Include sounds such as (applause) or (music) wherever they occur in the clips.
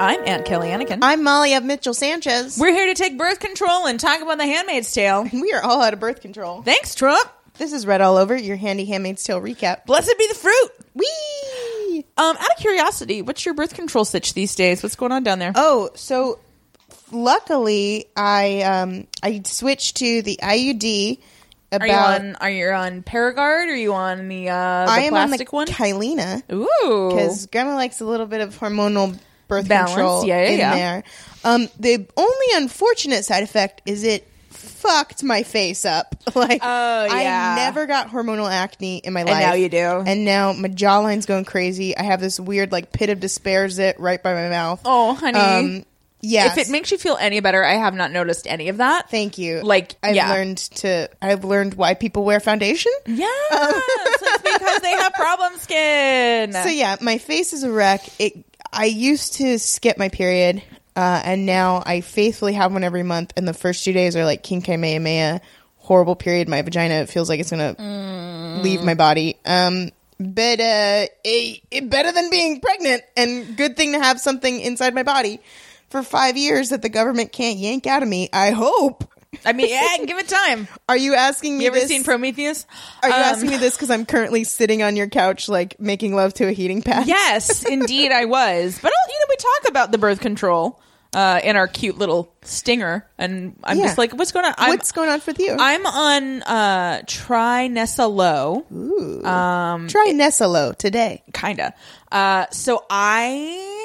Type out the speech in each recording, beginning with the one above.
I'm Aunt Kelly Anakin. I'm Molly of Mitchell Sanchez. We're here to take birth control and talk about the Handmaid's Tale. (laughs) we are all out of birth control. Thanks, Trump. This is Red All Over, your handy Handmaid's Tale recap. Blessed be the fruit. Whee! Um, out of curiosity, what's your birth control sitch these days? What's going on down there? Oh, so luckily I um I switched to the IUD are you on? Are you on Paragard? Are you on the uh, the I am on the plastic one? Kyleena Ooh, because Grandma likes a little bit of hormonal birth Balance, control yeah, yeah, in yeah. there. Um, the only unfortunate side effect is it fucked my face up. (laughs) Like, Oh, yeah. I never got hormonal acne in my And life, now you do. And now my jawline's going crazy. I have this weird like pit of despair zit right by my mouth. Oh, honey. Um, yeah. If it makes you feel any better, I have not noticed any of that. Thank you. Like, I've yeah. learned to. I've learned why people wear foundation. Yeah, (laughs) it's because they have problem skin. So yeah, my face is a wreck. It. I used to skip my period, uh, and now I faithfully have one every month. And the first two days are like king kamehameha, horrible period. My vagina feels like it's gonna Mm. leave my body. Um, but uh, it, it better than being pregnant, and good thing to have something inside my body for five years that the government can't yank out of me. I hope. I mean, yeah, give it time. (laughs) Are you asking me? You ever this? seen Prometheus? Are you Um, asking me this because I'm currently sitting on your couch, like making love to a heating pad? Yes, (laughs) indeed, I was. But oh, you know, we talk about the birth control uh, in our cute little stinger, and I'm Yeah. just like, what's going on? I'm, What's going on with you? I'm on uh, Trinessa Low, Ooh. Um, Try today. kinda. Uh, so I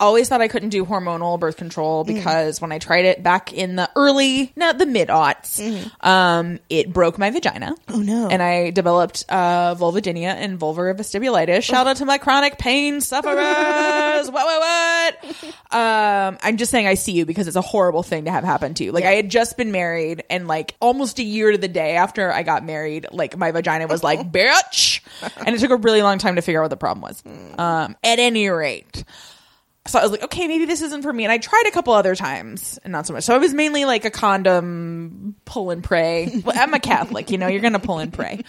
always thought I couldn't do hormonal birth control Mm. because when I tried it back in the early, not the mid aughts, um, it broke my vagina. Mm-hmm. Oh, no. And I developed uh, vulvodynia and vulvar vestibulitis. Shout out to my chronic pain sufferers. (laughs) what, what, what? Um, I'm just saying I see you because it's a horrible thing to have happen to you. Like I had just been married and like almost a year to the day after I got married, like my vagina was like, (laughs) bitch. And it took a really long time to figure out what the problem was. Um, at any rate. So I was like, okay, maybe this isn't for me. And I tried a couple other times and not so much. So I was mainly like a condom pull and pray. Well, I'm a Catholic, you know, you're going to pull and pray.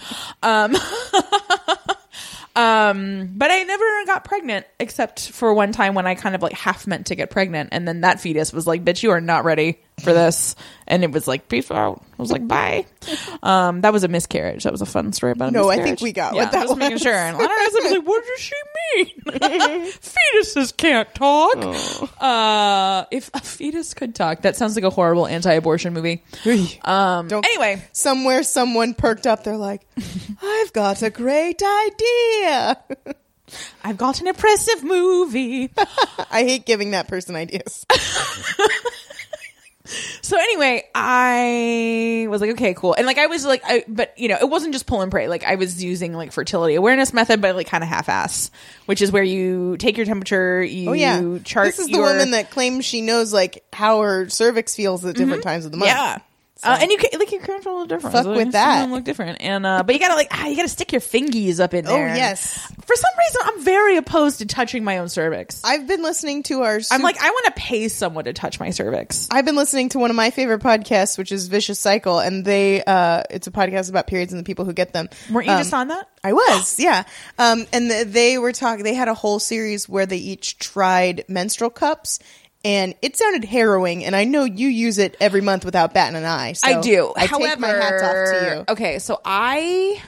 Um, (laughs) um, but I never got pregnant except for one time when I kind of like half meant to get pregnant. And then that fetus was like, bitch, you are not ready for this. And it was like, peace out. I was like, bye. Um, that was a miscarriage. That was a fun story about a No, I miscarriage. think we got yeah, what that just making was. sure. And I don't like, what does she mean? (laughs) Fetuses can't talk. Uh, if a fetus could talk, that sounds like a horrible anti-abortion movie. Um, Don't- anyway, Somewhere someone perked up. They're like, (laughs) I've got a great idea. (laughs) I've got an impressive movie. I hate giving that person ideas. So anyway, I was like, okay, cool. And like, I was like, I, but you know, it wasn't just pull and pray. Like I was using like fertility awareness method, but like kind of half ass, which is where you take your temperature, you Oh yeah, chart this is the woman that claims she knows like how her cervix feels at different mm-hmm. times of the month. Yeah. Uh, and you can like your are a little different. Fuck So with that. look different, and uh, but you gotta like ah, you gotta stick your fingies up in there. Oh, yes. For some reason, I'm very opposed to touching my own cervix. I've been listening to our. I'm like, I want to pay someone to touch my cervix. I've been listening to one of my favorite podcasts, which is Vicious Cycle, and they uh it's a podcast about periods and the people who get them. Weren't you Um, just on that? I was, (gasps) yeah. Um, and th- they were talking. They had a whole series where they each tried menstrual cups, and it sounded harrowing. And I know you use it every month without batting an eye. So I do. I However, take my hats off to you. Okay, so I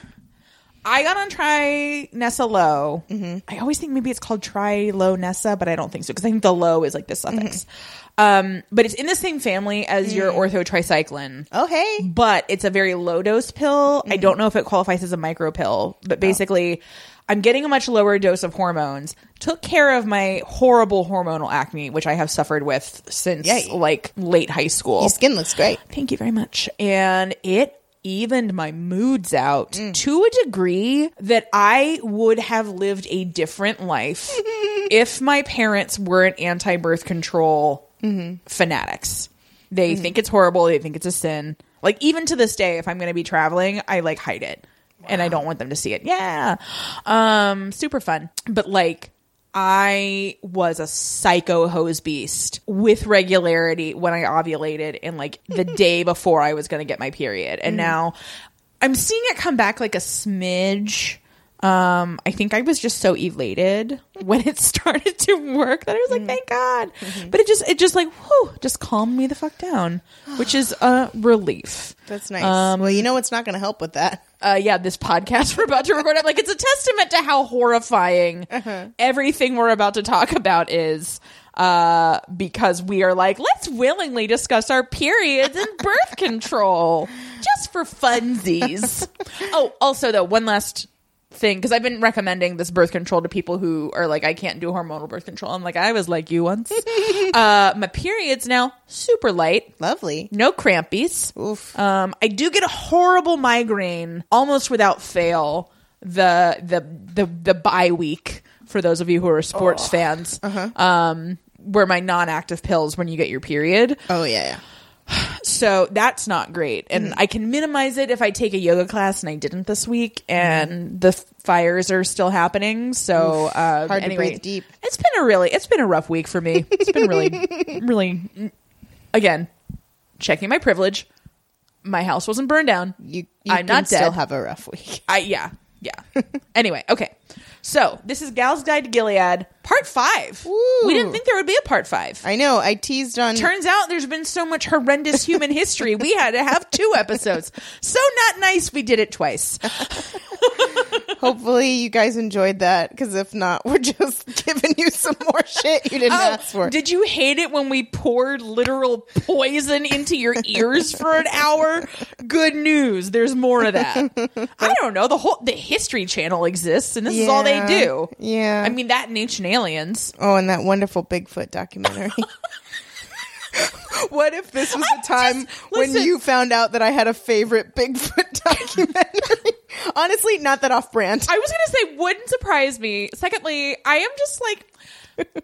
I got on Trinessa Low. Mm-hmm. I always think maybe it's called Try Low Nessa, but I don't think so because I think the low is like the suffix. Mm-hmm. Um, but it's in the same family as your ortho orthotricycline. Oh hey, but it's a very low dose pill. I don't know if it qualifies as a micro pill, but basically, I'm getting a much lower dose of hormones. Took care of my horrible hormonal acne, which I have suffered with since Yay. like late high school. your skin looks great. Thank you very much. And it evened my moods out mm. to a degree that I would have lived a different life (laughs) if my parents weren't anti birth control mm-hmm. fanatics. They mm-hmm. think it's horrible. They think it's a sin. Like even to this day, if I'm going to be traveling, I like hide it and I don't want them to see it. Yeah. Um, super fun. But like, I was a psycho hose beast with regularity when I ovulated and like the (laughs) day before I was going to get my period. And now I'm seeing it come back like a smidge. Um, I think I was just so elated when it (laughs) started to work that I was like, thank God. But it just, it just like, whew, just calmed me the fuck down, (sighs) which is a relief. That's nice. Um, well, you know what's not going to help with that? Uh, yeah, this podcast (laughs) we're about to record, I'm like, it's a testament to how horrifying everything we're about to talk about is. Uh, because we are like, let's willingly discuss our periods and birth (laughs) control just for funsies. oh, also though, one last thing because I've been recommending this birth control to people who are like, I can't do hormonal birth control. I'm like, I was like you once. (laughs) uh, my periods now super light, Lovely. no crampies. Oof. Um, I do get a horrible migraine almost without fail. The the the the bye week for those of you who are sports fans. Um, where my non-active pills when you get your period. Oh yeah, yeah. So that's not great. And Mm-hmm. I can minimize it if I take a yoga class, and I didn't this week. And the f- fires are still happening. So uh, Hard to breathe deep. It's been a really, it's been a rough week for me. It's been really, (laughs) really. Again, checking my privilege. My house wasn't burned down. You, you I'm not still have a rough week. I yeah yeah. anyway, okay. So this is Gal's Guide to Gilead, part five. Woo. We didn't think there would be a part five. I know. I teased on. Turns out there's been so much horrendous human history, we had to have two episodes. So not nice we did it twice. (laughs) hopefully, you guys enjoyed that. Because if not, we're just (laughs) giving you some more shit you didn't oh, ask for. Oh, did you hate it when we poured literal poison into your ears for an hour? Good news. There's more of that. (laughs) I don't know. The whole the History Channel exists, and this is all they do. Yeah. I mean that and Ancient Aliens. oh, and that wonderful Bigfoot documentary. (laughs) what if this was the time when listen. you found out that I had a favorite Bigfoot (laughs) documentary? Honestly, not that off brand. I was gonna say wouldn't surprise me. Secondly, I am just like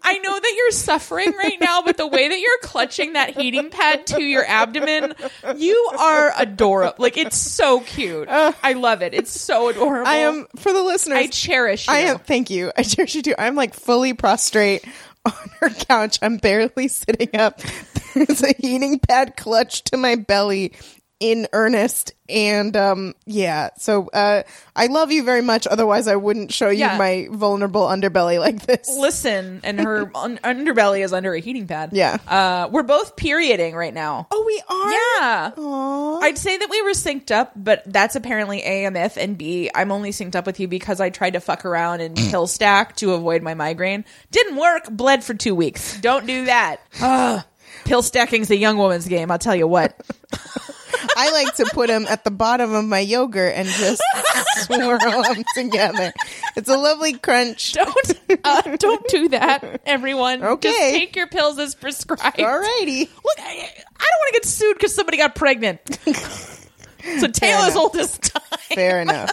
I know that you're suffering right now, but the way that you're clutching that heating pad to your abdomen, you are adorable. Like it's so cute. Uh, I love it. It's so adorable. I am for the listeners. I cherish you. I am. Thank you. I cherish you too. I'm like fully prostrate on her couch. I'm barely sitting up. (laughs) There's a heating pad clutched to my belly in earnest. And um yeah, so uh I love you very much. Otherwise, I wouldn't show you Yeah. my vulnerable underbelly like this. Listen, and her (laughs) un- underbelly is under a heating pad. Yeah. Uh, we're both perioding right now. Oh, we are. Yeah. Aw. I'd say that we were synced up, but that's apparently A, a myth, and B, I'm only synced up with you because I tried to fuck around and pill stack to avoid my migraine. Didn't work, bled for two weeks. Don't do that. Ugh. pill stacking's a young woman's game, I'll tell you what. (laughs) I like to put them at the bottom of my yogurt and just (laughs) swirl them together. It's a lovely crunch. Don't uh, don't do that, everyone. Okay. Just take your pills as prescribed. Alrighty. Look, I, I don't want to get sued because somebody got pregnant. (laughs) it's a tale as old as time. Fair enough.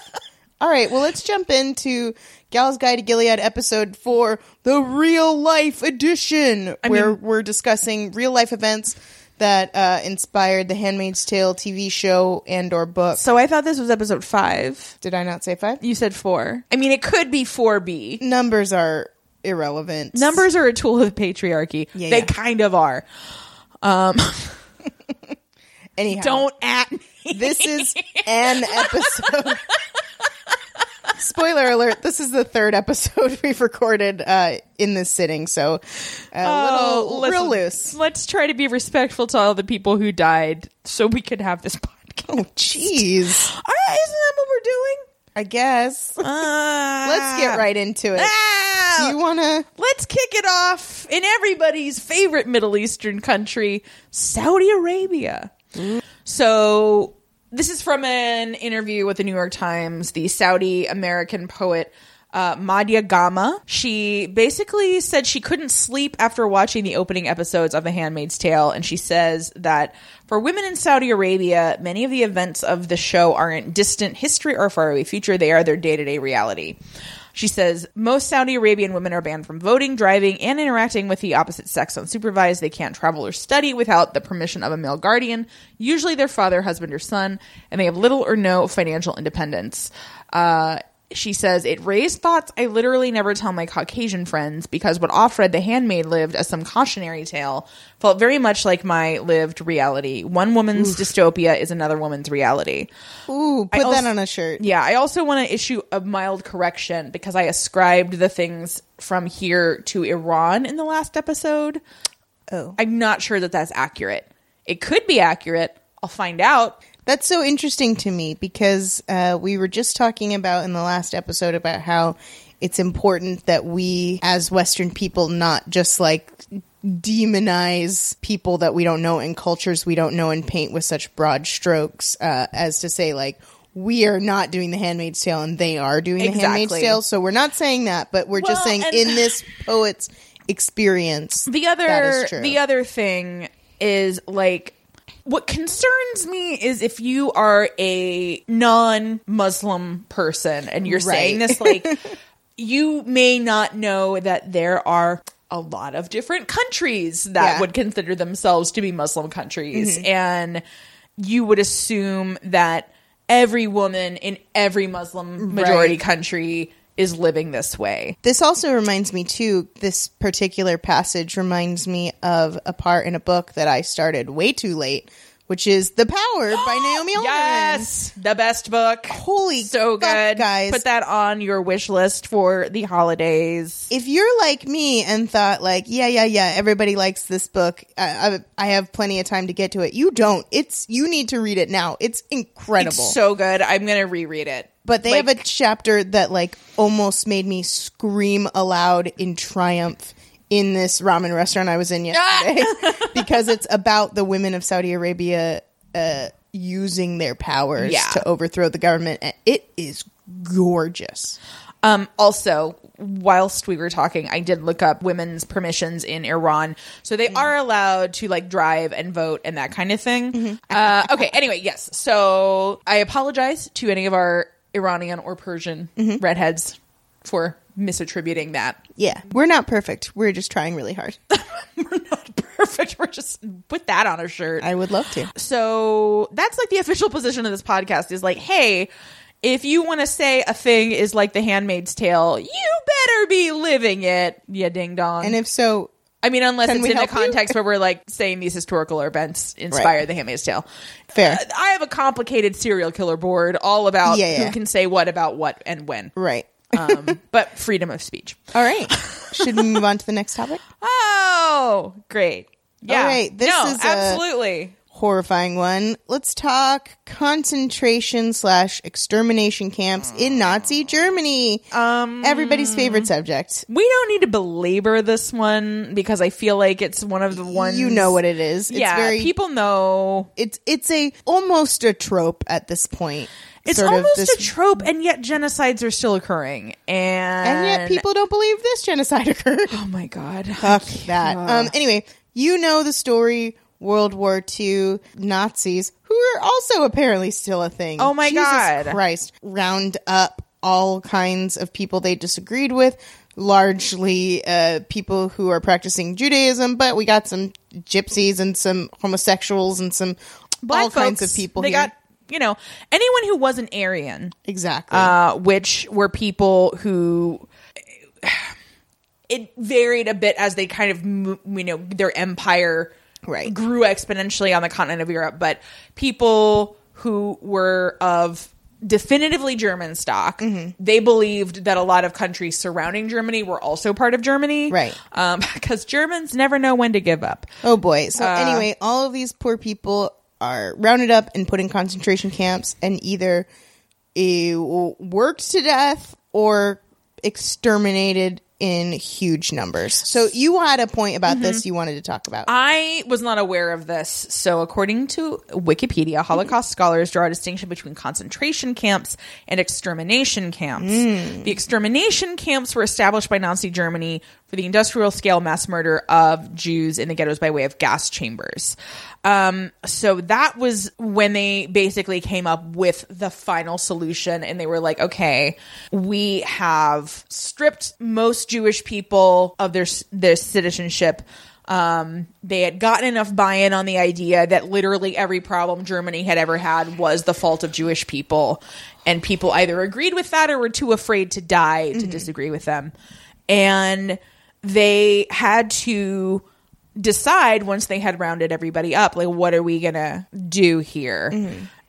All right, well, let's jump into Gal's Guide to Gilead episode four, the real life edition, where mean- we're discussing real life events that uh, inspired the Handmaid's Tale TV show and or book. So I thought this was episode five. Did I not say five? You said four. I mean, it could be 4B. Numbers are irrelevant. Numbers are a tool of patriarchy. Yeah, they yeah. kind of are. Um, (laughs) Anyhow, Don't at me. This is an episode. (laughs) Spoiler alert, this is the third episode (laughs) we've recorded uh, in this sitting, so a little Oh, listen, real loose. Let's try to be respectful to all the people who died so we could have this (laughs) podcast. Oh, jeez. Isn't that what we're doing? I guess. Uh, Let's get right into it. Ah, You want to? Let's kick it off in everybody's favorite Middle Eastern country, Saudi Arabia. So, this is from an interview with the New York Times. The Saudi American poet uh, Madia Gama. She basically said she couldn't sleep after watching the opening episodes of The Handmaid's Tale, and she says that for women in Saudi Arabia, many of the events of the show aren't distant history or faraway future; they are their day to day reality. She says most Saudi Arabian women are banned from voting, driving, and interacting with the opposite sex unsupervised. They can't travel or study without the permission of a male guardian, usually their father, husband, or son, and they have little or no financial independence. Uh, she says, It raised thoughts I literally never tell my Caucasian friends because what Offred the handmaid lived as some cautionary tale felt very much like my lived reality. One woman's dystopia is another woman's reality. Ooh, put also- that on a shirt. Yeah, I also want to issue a mild correction because I ascribed the things from here to Iran in the last episode. Oh. I'm not sure that that's accurate. It could be accurate. I'll find out. That's so interesting to me because uh, we were just talking about in the last episode about how it's important that we, as Western people, not just like demonize people that we don't know and cultures we don't know and paint with such broad strokes uh, as to say, like, we are not doing the Handmaid's Tale and they are doing the Handmaid's Tale. So we're not saying that, but we're just saying in this poet's experience. The other the other thing is like what concerns me is if you are a non-Muslim person and you're saying this like (laughs) you may not know that there are a lot of different countries that Yeah. Mm-hmm. would consider themselves to be Muslim countries and you would assume that every woman in every Muslim majority Right. country is living this way. This also reminds me too. This particular passage reminds me of a part in a book that I started way too late, which is "The Power" by (gasps) Naomi Alderman. Yes, the best book. Holy so fuck, good, guys! Put that on your wish list for the holidays. if you're like me and thought like, yeah, yeah, yeah, everybody likes this book. I, I, I have plenty of time to get to it. You don't. It's you need to read it now. It's incredible. It's so good. I'm gonna reread it. But they Like- have a chapter that like almost made me scream aloud in triumph in this ramen restaurant I was in yesterday (laughs) (laughs) because it's about the women of Saudi Arabia uh, using their powers Yeah. to overthrow the government. And it is gorgeous. Um, also, whilst we were talking, I did look up women's permissions in Iran. So they are allowed to like drive and vote and that kind of thing. Uh, okay. Anyway, yes. So I apologize to any of our Iranian or Persian mm-hmm. redheads for misattributing that. Yeah, we're not perfect. We're just trying really hard. (laughs) We're not perfect. We're just put that on a shirt. I would love to. So that's like the official position of this podcast is like, hey, if you want to say a thing is like the handmaid's tale, you better be living it, you ding dong. And if so, I mean, unless Can it's in you? context where we're like saying these historical events inspire the handmaid's tale. fair. I have a complicated serial killer board all about Yeah, yeah. who can say what about what and when. Right. Um, (laughs) but freedom of speech. All right. Should we move on to the next topic? (laughs) Oh, great. Yeah. right, this no, is a- absolutely. Horrifying one. Let's talk concentration slash extermination camps in Nazi Germany. Um, Everybody's favorite subject. We don't need to belabor this one because I feel like it's one of the ones You know what it is. It's yeah, very people know. it's it's a almost a trope at this point. It's almost this- a trope, and yet genocides are still occurring, and and yet people don't believe this genocide (laughs) occurred. Oh my god! Fuck that. Um anyway, you know the story World War II Nazis, who are also apparently still a thing. Oh my Jesus God. Christ. Round up all kinds of people they disagreed with, largely uh, people who are practicing Judaism, but we got some gypsies and some homosexuals and some Black all kinds folks, of people They here. got you know anyone who wasn't Aryan, exactly. uh, which were people who. It varied a bit as they kind of, you know, their empire Right. grew exponentially on the continent of Europe, but people who were of definitively German stock, Mm-hmm. they believed that a lot of countries surrounding Germany were also part of Germany. Right. Um, (laughs) because Germans never know when to give up. Oh boy. So Uh, anyway, all of these poor people are rounded up and put in concentration camps and either eh, worked to death or exterminated in huge numbers. So you had a point about this you wanted to talk about. I was not aware of this. So, according to Wikipedia, Holocaust scholars draw a distinction between concentration camps and extermination camps. The extermination camps were established by Nazi Germany for the industrial scale mass murder of Jews in the ghettos by way of gas chambers. Um, so that was when they basically came up with the final solution, and they were like, okay, we have stripped most Jewish people of their their citizenship. Um, they had gotten enough buy-in on the idea that literally every problem Germany had ever had was the fault of Jewish people, and people either agreed with that or were too afraid to die to disagree with them, and they had to decide once they had rounded everybody up, like what are we gonna do here?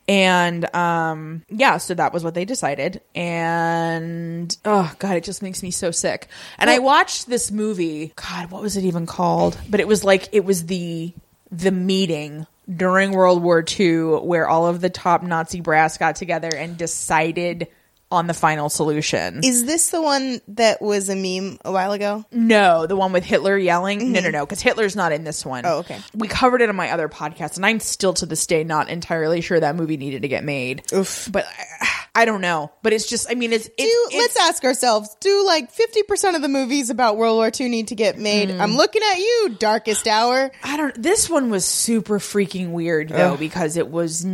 And um yeah, so that was what they decided. And oh god, it just makes me so sick. And I watched this movie. God, what was it even called? But it was like it was the the meeting during World War II where all of the top Nazi brass got together and decided on the final solution. Is this the one that was a meme a while ago? No, the one with Hitler yelling. No, no, no, because Hitler's not in this one. Mm-hmm. Oh, okay. We covered it on my other podcast, and I'm still to this day not entirely sure that movie needed to get made. Oof. But I, I don't know. But it's just, I mean, it's. it's, Do, it's let's ask ourselves: Do like fifty percent of the movies about World War II need to get made? Mm. I'm looking at you, Darkest Hour. I don't. This one was super freaking weird though Ugh. because it was.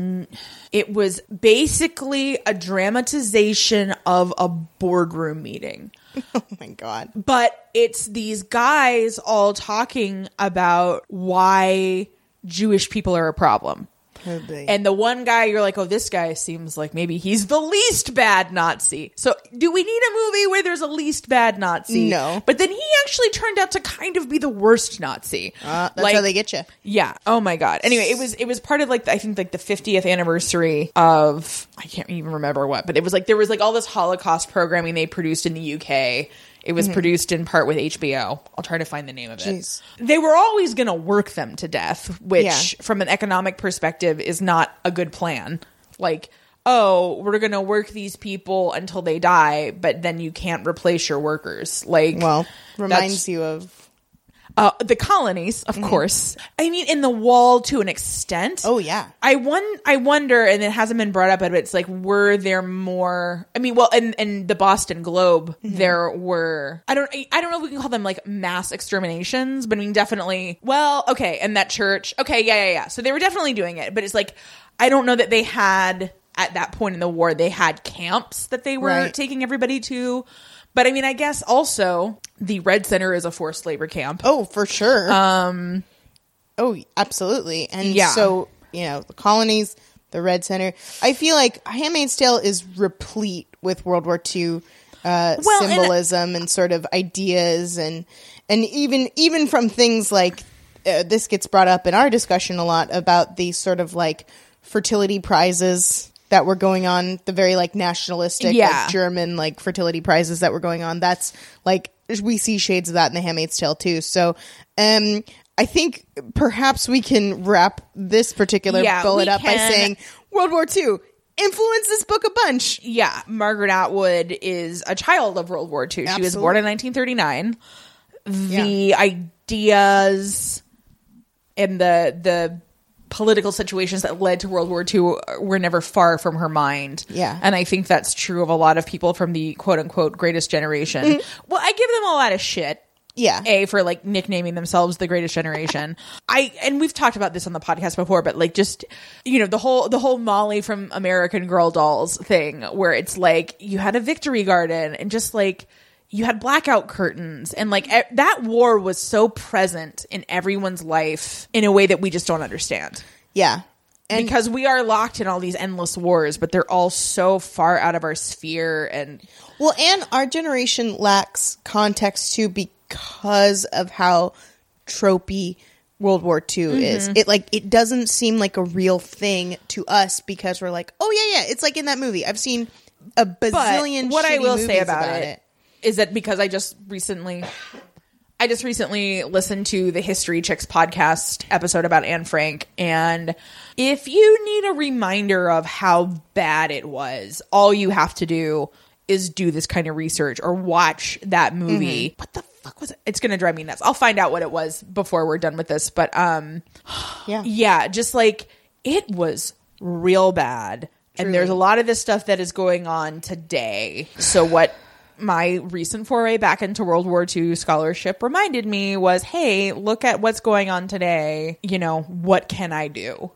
It was basically a dramatization of a boardroom meeting. (laughs) Oh my god! but it's these guys all talking about why Jewish people are a problem. And the one guy, you're like, oh, this guy seems like maybe he's the least bad Nazi. So, do we need a movie where there's a least bad Nazi? No. But then he actually turned out to kind of be the worst Nazi. Uh, that's how they get you. Yeah. Oh my god. Anyway, it was it was part of like I think like the 50th anniversary of I can't even remember what, but it was like there was like all this Holocaust programming they produced in the UK. It was mm-hmm. produced in part with HBO. I'll try to find the name of it. They were always going to work them to death, which Yeah. from an economic perspective is not a good plan. Like Oh, we're gonna work these people until they die, but then you can't replace your workers. Like, Well, reminds you of uh, the colonies, of course. I mean, in the wall to an extent. Oh, yeah. I won. I wonder, and it hasn't been brought up, but it's like, were there more? I mean, well, in in the Boston Globe, there were. I don't. I don't know if we can call them like mass exterminations, but I mean, definitely. Well, okay, and that church. Okay, yeah, yeah, yeah. So they were definitely doing it, but it's like, I don't know that they had at that point in the war they had camps that they were Right. taking everybody to. But I mean, I guess also the Red Center is a forced labor camp. Oh, for sure. Um. Oh, absolutely. And Yeah. so you know the colonies, the Red Center. I feel like *Handmaid's Tale* is replete with World War II uh, Well, symbolism and, sort of ideas, and and even even from things like uh, this gets brought up in our discussion a lot about the sort of like fertility prizes that were going on, the very like nationalistic, Yeah. like German like fertility prizes that were going on. That's like we see shades of that in The Handmaid's Tale too. So, um, I think perhaps we can wrap this particular Yeah, bullet up by saying World War II influenced this book a bunch. Yeah, Margaret Atwood is a child of World War II. She was born in 1939. The ideas and the the political situations that led to World War II were never far from her mind. Yeah. And I think that's true of a lot of people from the quote unquote greatest generation. Mm-hmm. Well, I give them a lot of shit. Yeah. A for like nicknaming themselves the greatest generation. (laughs) I and we've talked about this on the podcast before, but like just you know the whole the whole Molly from American Girl Dolls thing, where it's like you had a victory garden and just like you had blackout curtains and like e- that war was so present in everyone's life in a way that we just don't understand Yeah. And because we are locked in all these endless wars, but they're all so far out of our sphere and Well, and our generation lacks context too because of how tropey World War II mm-hmm. is. It like it doesn't seem like a real thing to us because we're like, oh yeah, yeah, it's like in that movie. I've seen a But bazillion. what I will say movies about, it is that because I just recently, I just recently listened to the History Chicks podcast episode about Anne Frank, and if you need a reminder of how bad it was, all you have to do is do this kind of research or watch that movie. Mm-hmm. What the fuck was it? It's gonna drive me nuts. I'll find out what it was before we're done with this, but um. (sighs) Yeah, Yeah, just like it was real bad. And there's a lot of this stuff that is going on today. So what my recent foray back into World War II scholarship reminded me was, hey, look at what's going on today. You know, what can I do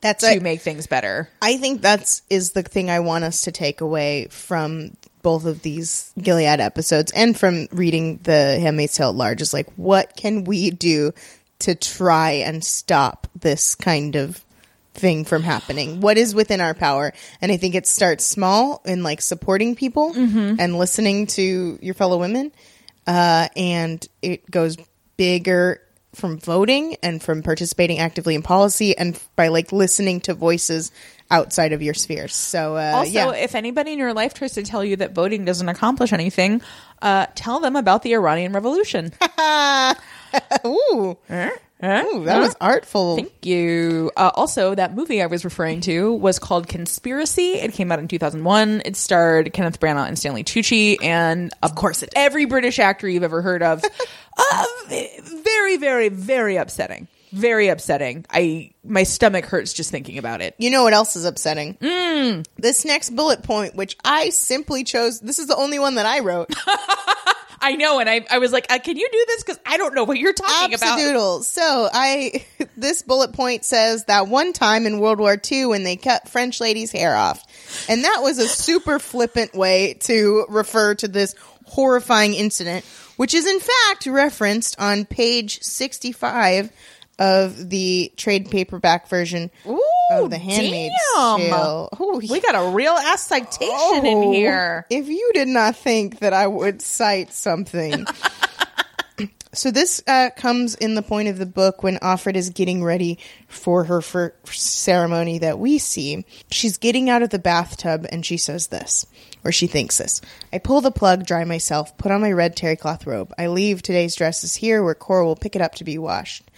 that's to it. make things better? I think that's is the thing I want us to take away from both of these Gilead episodes and from reading the Handmaid's Tale at large is like, what can we do to try and stop this kind of thing from happening? What is within our power? And I think it starts small in like supporting people and listening to your fellow women. Uh, and it goes bigger from voting and from participating actively in policy and by like listening to voices outside of your spheres. So, uh, Also, yeah. if anybody in your life tries to tell you that voting doesn't accomplish anything, uh, tell them about the Iranian Revolution. (laughs) Ooh. Ooh, that was artful. Thank you. Uh, also, that movie I was referring to was called Conspiracy. It came out in 2001. It starred Kenneth Branagh and Stanley Tucci, and of course, it every British actor you've ever heard of. (laughs) uh, very, very, very upsetting. Very upsetting. I my stomach hurts just thinking about it. You know what else is upsetting? Mm. This next bullet point, which I simply chose, this is the only one that I wrote. (laughs) I know, and I I was like, uh, can you do this? Because I don't know what you're talking about. So I, (laughs) this bullet point says that one time in World War II when they cut French ladies' hair off, and that was a super flippant way to refer to this horrifying incident, which is in fact referenced on page sixty-five of the trade paperback version Ooh, of The Handmaid's damn. Tale. Ooh, We got a real ass citation in Oh, here. If you did not think that I would cite something. (laughs) so this uh, comes in the point of the book when Offred is getting ready for her for ceremony that we see. She's getting out of the bathtub and she says this, or she thinks this. I pull the plug, dry myself, put on my red terry cloth robe. I leave today's dresses here where Cora will pick it up to be washed.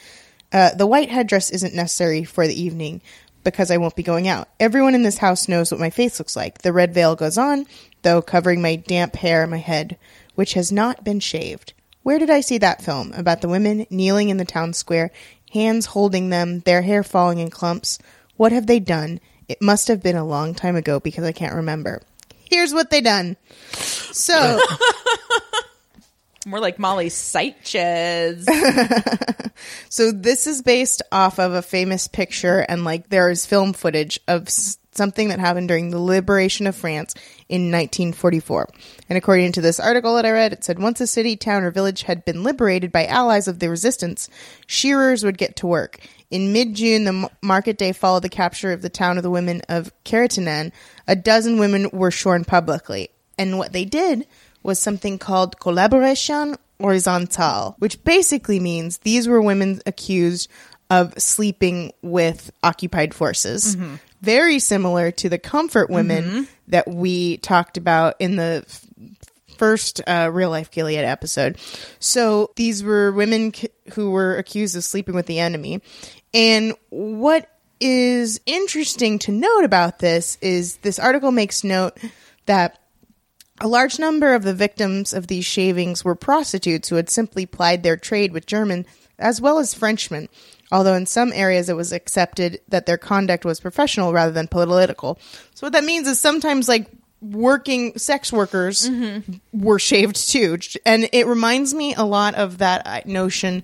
Uh, the white headdress isn't necessary for the evening because I won't be going out. Everyone in this house knows what my face looks like. The red veil goes on, though, covering my damp hair and my head, which has not been shaved. Where did I see that film about the women kneeling in the town square, hands holding them, their hair falling in clumps? What have they done? It must have been a long time ago because I can't remember. Here's what they done. So (laughs) More like Molly Sitches. (laughs) So this is based off of a famous picture, and like there is film footage of something that happened during the liberation of France in 1944. And according to this article that I read, it said once a city, town, or village had been liberated by allies of the resistance, shearers would get to work. In mid-June, the m- market day followed the capture of the town of the women of Carentan. A dozen women were shorn publicly, and what they did was something called collaboration horizontal, which basically means these were women accused of sleeping with occupied forces. Very similar to the comfort women that we talked about in the f- first uh, real life Gilead episode. So these were women c- who were accused of sleeping with the enemy. And what is interesting to note about this is this article makes note that a large number of the victims of these shavings were prostitutes who had simply plied their trade with German as well as Frenchmen, although in some areas it was accepted that their conduct was professional rather than political. So what that means is sometimes like working sex workers were shaved too. And it reminds me a lot of that uh, notion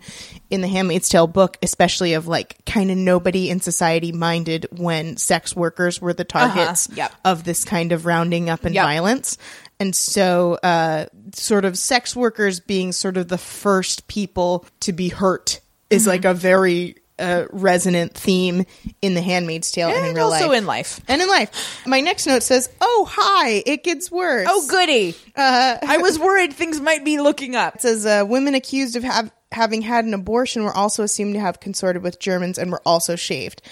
in the Handmaid's Tale book, especially of like kind of nobody in society minded when sex workers were the targets Yep. of this kind of rounding up and Yep. violence. And so, uh, sort of sex workers being sort of the first people to be hurt is Mm-hmm. like a very uh, resonant theme in The Handmaid's Tale and, in real also life. in life. and in life. My next note says, "Oh, hi! It gets worse." Oh, goody. Uh, I was worried things might be looking up. It says uh, women accused of have, having had an abortion were also assumed to have consorted with Germans and were also shaved.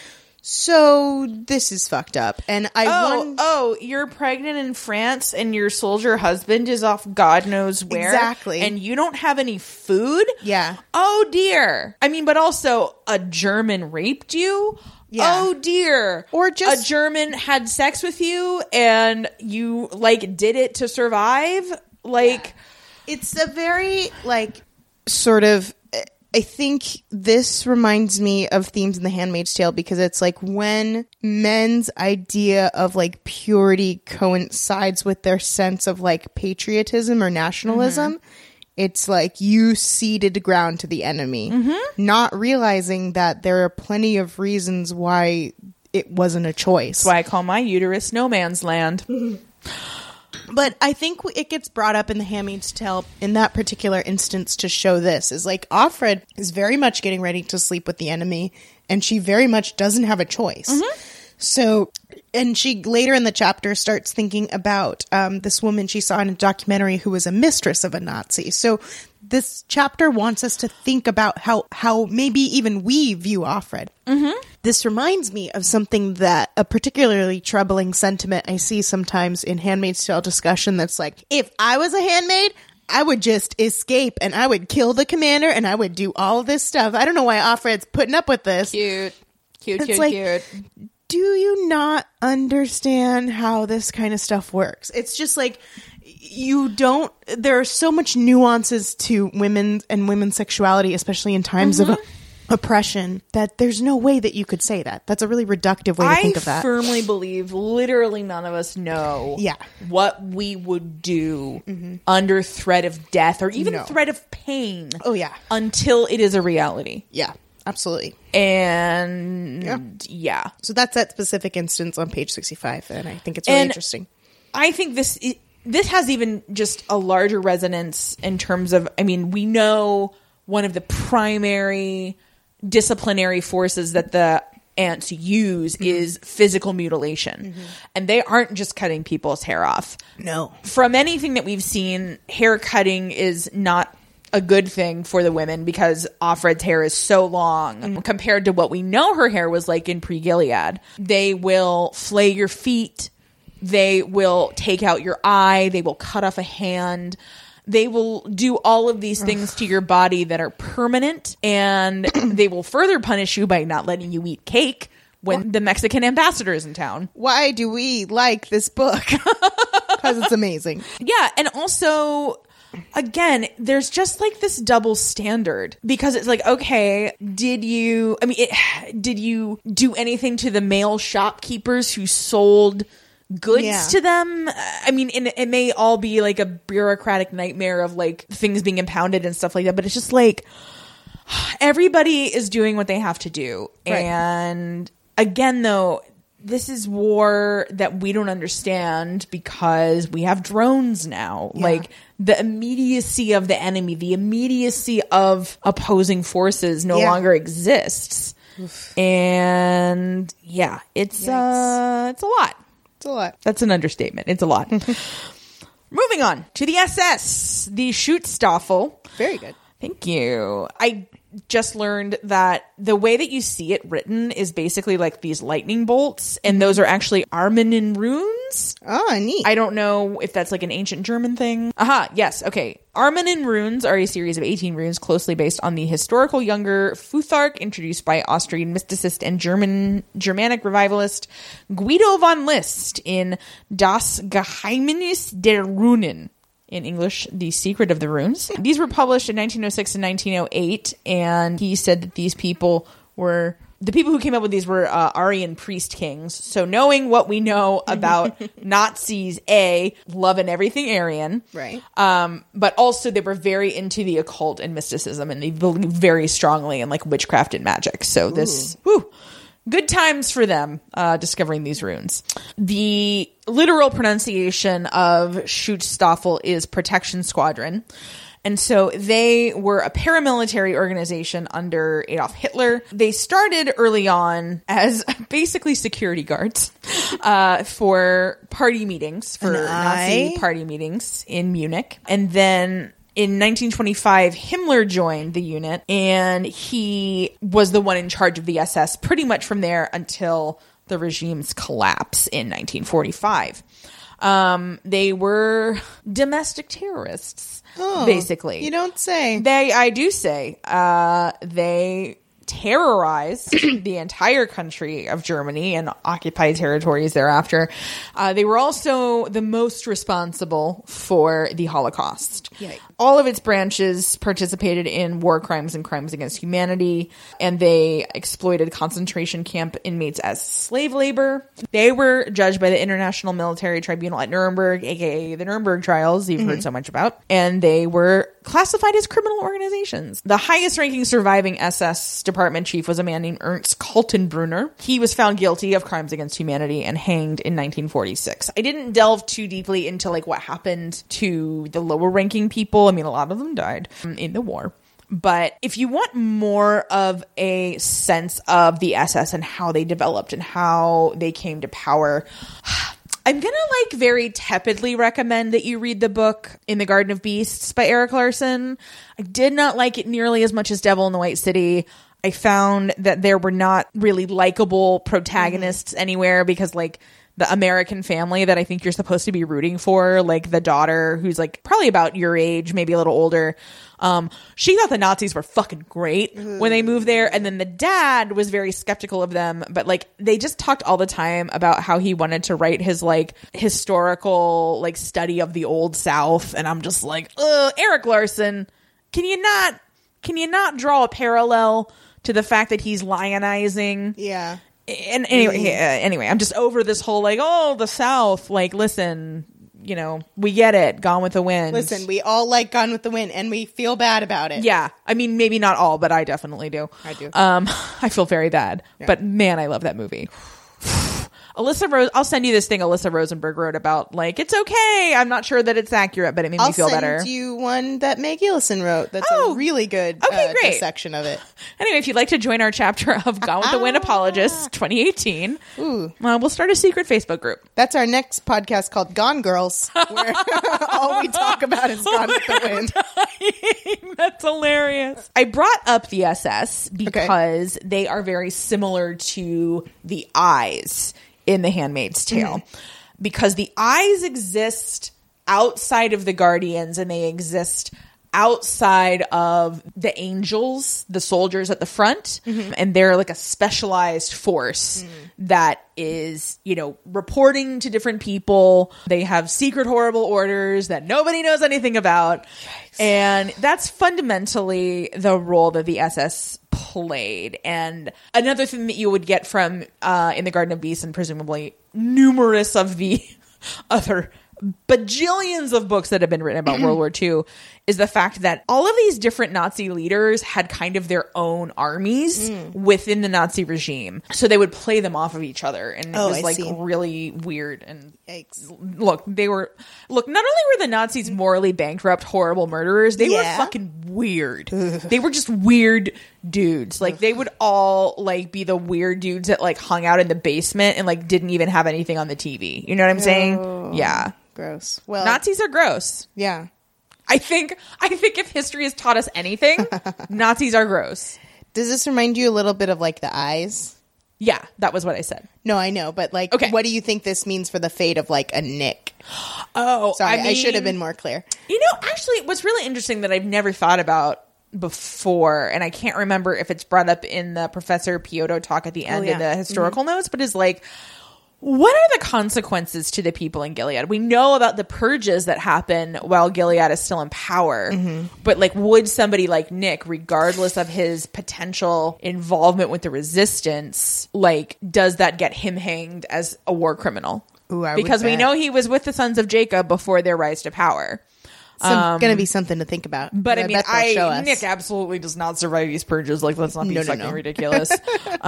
So this is fucked up. And I Oh, won- oh, you're pregnant in France and your soldier husband is off God knows where. Exactly. And you don't have any food? Yeah. Oh dear. I mean, but also a German raped you? Yeah. Oh dear. Or just- a German had sex with you and you like did it to survive? Like it's a very like sort of I think this reminds me of themes in The Handmaid's Tale because it's like when men's idea of like purity coincides with their sense of like patriotism or nationalism. Mm-hmm. It's like you ceded ground to the enemy, mm-hmm. not realizing that there are plenty of reasons why it wasn't a choice. That's why I call my uterus no man's land. (laughs) But I think it gets brought up in the Handmaid's Tale in that particular instance to show this is like Offred is very much getting ready to sleep with the enemy, and she very much doesn't have a choice. So, and she later in the chapter starts thinking about um, this woman she saw in a documentary who was a mistress of a Nazi. So, this chapter wants us to think about how how maybe even we view Offred. Mm-hmm. This reminds me of something that a particularly troubling sentiment I see sometimes in Handmaid's Tale discussion. That's like, if I was a handmaid. I would just escape and I would kill the commander and I would do all this stuff. I don't know why Offred's putting up with this. Cute. Cute, It's cute, like- cute. do you not understand how this kind of stuff works? It's just like you don't there are so much nuances to women and women's sexuality especially in times of mm-hmm. Oppression that there's no way that you could say that. That's a really reductive way to I think of that. I firmly believe literally none of us know Yeah. what we would do mm-hmm. under threat of death or even No. threat of pain oh yeah. until it is a reality. Yeah. Absolutely. And Yeah. yeah. So that's that specific instance on page 65 and I think it's really And- interesting. I think this this has even just a larger resonance in terms of I mean, we know one of the primary disciplinary forces that the Aunts use mm-hmm. is physical mutilation. Mm-hmm. And they aren't just cutting people's hair off. No. From anything that we've seen, hair cutting is not a good thing for the women because Offred's hair is so long mm-hmm. compared to what we know her hair was like in pre Gilead. They will flay your feet, they will take out your eye, they will cut off a hand. They will do all of these things to your body that are permanent, and (clears throat) they will further punish you by not letting you eat cake when the Mexican ambassador is in town. Why do we like this book? (laughs) Cuz it's amazing. Yeah, and also again, there's just like this double standard because it's like, okay, did you I mean, it, did you do anything to the male shopkeepers who sold goods Yeah. to them? I mean, it may all be like a bureaucratic nightmare of like things being impounded and stuff like that, but it's just like (sighs) everybody is doing what they have to do. Right. And again, though, this is war that we don't understand because we have drones now. Like the immediacy of the enemy, the immediacy of opposing forces no Yeah. longer exists. And yeah, it's uh it's a lot. It's a lot. That's an understatement. It's a lot. (laughs) Moving on to the SS, the Schutzstaffel. Very good. Thank you. I just learned that the way that you see it written is basically like these lightning bolts, and those are actually Armanen runes. Oh, neat. I don't know if that's like an ancient German thing. Aha, yes, okay. Armanen runes are a series of 18 runes closely based on the historical younger Futhark introduced by Austrian mysticist and German Germanic revivalist Guido von List in Das Geheimnis der Runen in English, The Secret of the Runes. These were published in 1906 and 1908, and he said that these people were the people who came up with these were uh, Aryan priest kings. So, knowing what we know (laughs) about Nazis, a loving everything Aryan, Right. Um, but also they were very into the occult and mysticism, and they believed very strongly in like witchcraft and magic. So this, whew, good times for them uh, discovering these runes. The literal pronunciation of Schutzstaffel is Protection Squadron. And so they were a paramilitary organization under Adolf Hitler. They started early on as (laughs) basically security guards uh, for party meetings, for Nazi party meetings in Munich. And then in 1925, Himmler joined the unit and he was the one in charge of the SS pretty much from there until the regime's collapse in 1945. Um, they were domestic terrorists, basically. You don't say. They, I do say, uh, they terrorized (clears throat) the entire country of Germany and occupied territories thereafter. Uh, they were also the most responsible for the Holocaust. Yikes. All of its branches participated in war crimes and crimes against humanity, and they exploited concentration camp inmates as slave labor. They were judged by the International Military Tribunal at Nuremberg, aka the Nuremberg trials you've heard mm-hmm. so much about, and they were classified as criminal organizations. The highest ranking surviving SS department chief was a man named Ernst Kaltenbrunner. He was found guilty of crimes against humanity and hanged in 1946. I didn't delve too deeply into like what happened to the lower ranking people. I mean, a lot of them died um, in the war. But if you want more of a sense of the SS and how they developed and how they came to power, (sighs) I'm gonna like very tepidly recommend that you read the book In the Garden of Beasts by Erik Larson. I did not like it nearly as much as Devil in the White City. I found that there were not really likable protagonists anywhere because like the American family that I think you're supposed to be rooting for, like the daughter who's like probably about your age, maybe a little older. Um, she thought the Nazis were fucking great when they moved there, and then the dad was very skeptical of them. But like they just talked all the time about how he wanted to write his like historical like study of the old South, and I'm just like, Ugh, Erik Larson, can you not can you not draw a parallel to the fact that he's lionizing Yeah. And anyway, yeah, anyway, I'm just over this whole like, oh, the South. Like, listen, you know, we get it. Gone with the Wind. Listen, we all like Gone with the Wind, and we feel bad about it. yeah, I mean, maybe not all, but I definitely do. I do. Um, (laughs) I feel very bad, but man, I love that movie. Alyssa Rose, I'll send you this thing Alyssa Rosenberg wrote about. Like, it's okay. I'm not sure that it's accurate, but it made I'll me feel send better. you one that Meg Gillison wrote. That's Oh. a really good Okay, uh, great. section of it. (laughs) Anyway, if you'd like to join our chapter of Gone with the Wind Apologists 2018, uh, we'll start a secret Facebook group. That's our next podcast called Gone Girls, (laughs) where (laughs) all we talk about is Gone with the Wind. That's hilarious. I brought up the SS because they are very similar to the eyes in The Handmaid's Tale. Mm-hmm. Because the eyes exist outside of the Guardians and they exist outside of the angels, the soldiers at the front, and they're like a specialized force that is, you know, reporting to different people. They have secret horrible orders that nobody knows anything about. And that's fundamentally the role that the SS played. And another thing that you would get from uh, in the Garden of Beasts and presumably numerous of the (laughs) other bajillions of books that have been written about (clears throat) World War II is the fact that all of these different Nazi leaders had kind of their own armies hmm. within the Nazi regime. So they would play them off of each other. And it Oh, was I like see. really weird and Yikes. look, they were look. Not only were the Nazis morally bankrupt, horrible murderers, they Yeah. were fucking weird. they were just weird dudes. Like they would all like be the weird dudes that like hung out in the basement and like didn't even have anything on the TV. You know what I'm saying? Yeah. Gross. Well, Nazis are gross. yeah. I think. I think if history has taught us anything, (laughs) Nazis are gross. Does this remind you a little bit of like the eyes? Yeah, that was what I said. No, I know, but like, Okay. what do you think this means for the fate of like a Nick? (gasps) Oh, (gasps) Sorry, I, should have been more clear. You know, actually, what's really interesting that I've never thought about before, and I can't remember if it's brought up in the Professor Pieixoto talk at the end oh, yeah. in the historical mm-hmm. notes, but is like, what are the consequences to the people in Gilead? We know about the purges that happen while Gilead is still in power, but like, would somebody like Nick, regardless of his potential involvement with the resistance, like, does that get him hanged as a war criminal? Ooh, because we know he was with the sons of Jacob before their rise to power. It's going to be something to think about. Um, But I mean, bet they'll show I. Nick absolutely does not survive these purges. Like, let's not be No, no, fucking no. ridiculous. (laughs)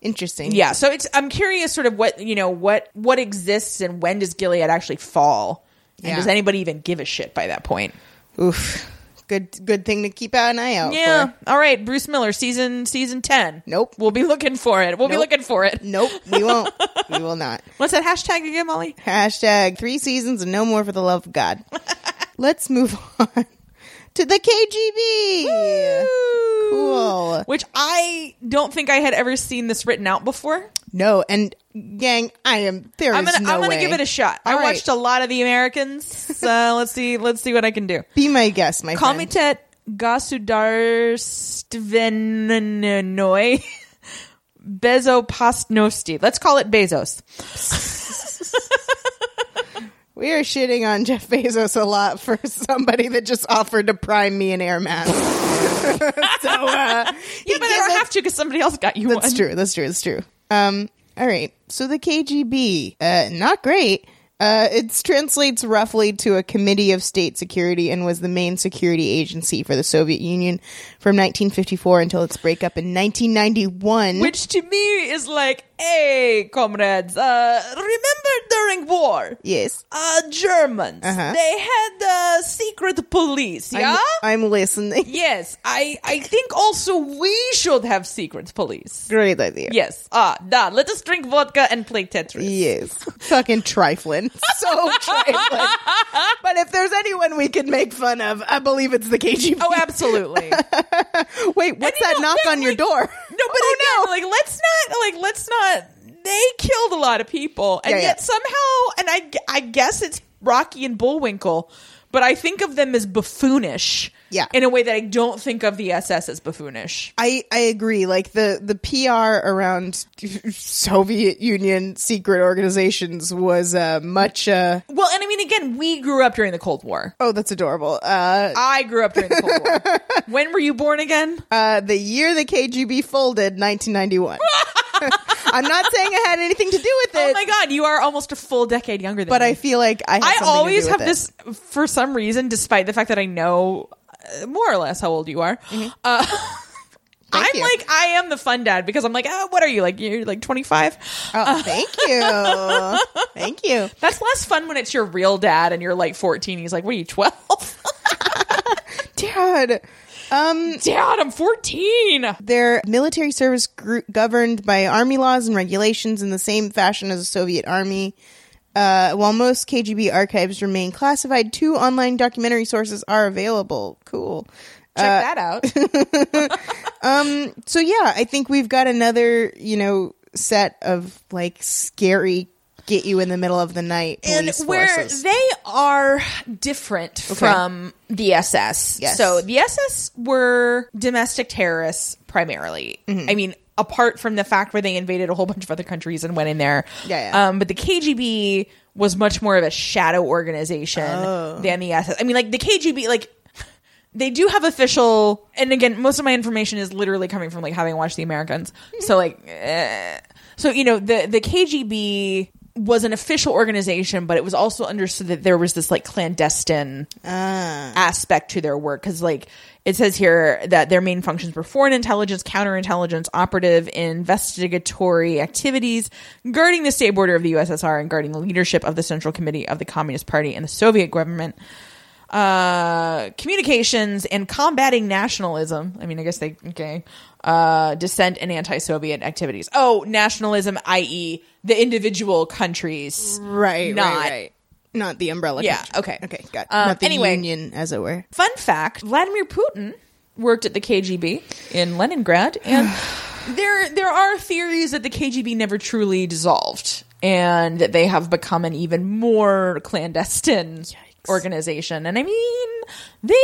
Interesting. yeah. So it's I'm curious, sort of what you know, what what exists, and when does Gilead actually fall? And Yeah. does anybody even give a shit by that point? Oof. Good. Good thing to keep out an eye out. Yeah. For. All right, Bruce Miller, season season ten. Nope. We'll be looking for it. We'll be looking for it. Nope. We won't. we will not. (laughs) What's that hashtag again, Molly? Hashtag three seasons and no more for the love of God. (laughs) Let's move on to the KGB. Cool. Which I don't think I had ever seen this written out before. No, and gang, I am there I'm gonna no I'm gonna way. give it a shot. I All right. watched a lot of the Americans, so (laughs) let's see let's see what I can do. Be my guest, my call friend. Komitet Gasudarstvennoy (laughs) Bezopastnosti. Let's call it Bezos. (laughs) We are shitting on Jeff Bezos a lot for somebody that just offered to prime me an air mask. (laughs) so, uh, Yeah, but I don't have to because somebody else got you That's one. true. That's true. That's true. Um, all right. So the KGB, uh, not great. Uh, it translates roughly to a committee of state security and was the main security agency for the Soviet Union from 1954 until its breakup in 1991. Which to me is like, hey, comrades, uh, remember during war? yes, Uh, Germans, Uh-huh. they had uh, secret police, yeah? I'm, I'm listening. (laughs) yes, I, I think also we should have secret police. Great idea. Yes, ah, da, let us drink vodka and play Tetris. Yes. (laughs) Fucking trifling. (laughs) So trifling. but if there's anyone we can make fun of, I believe it's the KGB. Oh, absolutely. (laughs) no, Wait, what's that know, knock on your like- door? but (laughs) oh, again, like let's not, like let's not. They killed a lot of people, and Yeah, yeah. yet somehow, and I, I guess it's Rocky and Bullwinkle, but I think of them as buffoonish. Yeah. in a way that I don't think of the SS as buffoonish. I, I agree. Like the, the PR around Soviet Union secret organizations was uh, much. Uh, Well, and I mean, again, we grew up during the Cold War. oh, that's adorable. Uh, I grew up during the Cold War. (laughs) when were you born again? uh, the year the KGB folded, 1991. (laughs) I'm not saying I had anything to do with it, Oh my God, you are almost a full decade younger than me. but me. I feel like I. Have I always do have with it. this for some reason, despite the fact that I know uh, more or less how old you are. Uh, (laughs) I'm Mm-hmm. you. like I am the fun dad because I'm like, oh, what are you like? You're like 25. Oh, thank you, (laughs) thank you. That's less fun when it's your real dad and you're like 14. He's like, what are you 12? (laughs) Dad, dad, I'm 14. their military service gr- governed by army laws and regulations in the same fashion as the Soviet army. Uh, while most KGB archives remain classified, two online documentary sources are available. Cool. Check Uh, that out. (laughs) um, So yeah, I think we've got another, you know, set of like scary get you in the middle of the night and where forces. they are different from the SS. Yes. So the SS were domestic terrorists primarily. Mm-hmm. I mean, apart from the fact where they invaded a whole bunch of other countries and went in there. Yeah, yeah. Um, but the KGB was much more of a shadow organization Oh. than the SS. I mean, like the KGB, like (laughs) they do have official and again most of my information is literally coming from like having watched the americans so like eh. so you know the the kgb was an official organization but it was also understood that there was this like clandestine ah. aspect to their work. Because like it says here that their main functions were foreign intelligence counterintelligence operative investigatory activities guarding the state border of the ussr and guarding the leadership of the central committee of the communist party and the soviet government uh communications and combating nationalism i mean i guess they okay uh dissent and anti-soviet activities oh nationalism i.e the individual countries right, not right, right. Not the umbrella. Yeah, country. okay. Okay, got it. Um, Not the anyway. union, as it were. fun fact vladimir putin worked at the kgb in leningrad (sighs) and there there are theories that the kgb never truly dissolved and that they have become an even more clandestine organization and i mean they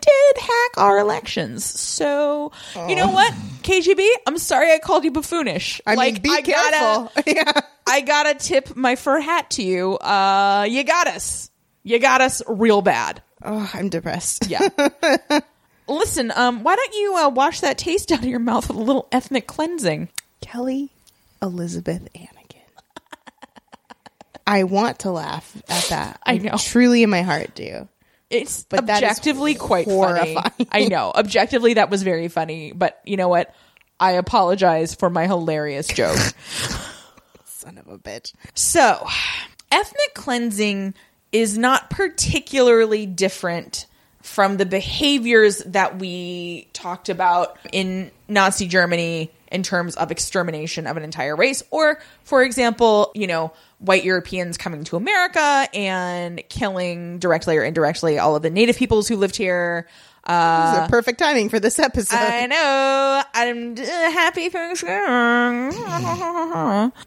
did hack our elections so you know what kgb i'm sorry i called you buffoonish I like mean, be I gotta, careful. (laughs) yeah. I gotta tip my fur hat to you. Uh, you got us. You got us real bad. Oh, I'm depressed. Yeah. (laughs) Listen, um, why don't you uh, wash that taste out of your mouth with a little ethnic cleansing? Kelly Elizabeth Anakin. I want to laugh at that. (laughs) I know. truly in my heart do. It's But objectively quite horrifying. funny. I know. Objectively, that was very funny. But you know what? I apologize for my hilarious joke. (laughs) (laughs) Son of a bitch. So, ethnic cleansing is not particularly different from the behaviors that we talked about in Nazi Germany in terms of extermination of an entire race, or, for example, you know, white Europeans coming to America and killing directly or indirectly all of the native peoples who lived here. Uh, This is a perfect timing for this episode. I know. I'm uh, happy Thanksgiving.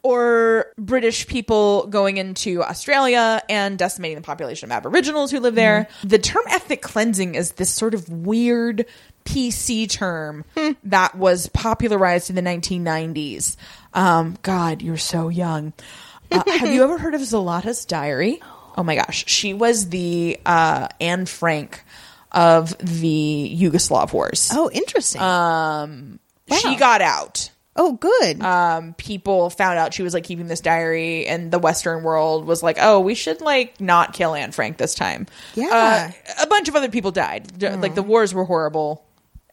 or British people going into Australia and decimating the population of Aboriginals who live there. The term ethnic cleansing is this sort of weird PC term that was popularized in the 1990s. Um, God, you're so young. Uh, (laughs) have you ever heard of Zlata's Diary? Oh my gosh. She was the uh, Anne Frank of the Yugoslav wars. oh, interesting. She got out Oh, good. um, people found out she was like keeping this diary, and the Western world was like, "Oh, we should like not kill Anne Frank this time." Yeah. uh, a bunch of other people died. D- Like the wars were horrible,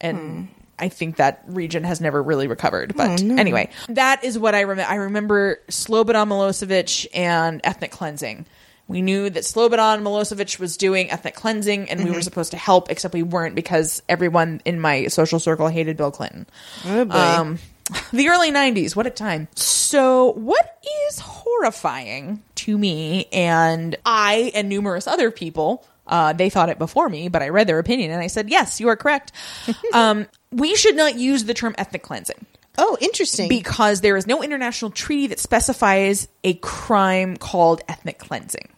and I think that region has never really recovered. But anyway, that is what I remember. I remember Slobodan Milosevic and ethnic cleansing. We knew that Slobodan Milosevic was doing ethnic cleansing, and we were supposed to help, except we weren't because everyone in my social circle hated Bill Clinton. oh. Um, (laughs) the early 90s, what a time. So, what is horrifying to me, and I and numerous other people, uh, they thought it before me, but I read their opinion and I said, yes, you are correct. (laughs) um, we should not use the term ethnic cleansing oh, interesting. because there is no international treaty that specifies a crime called ethnic cleansing.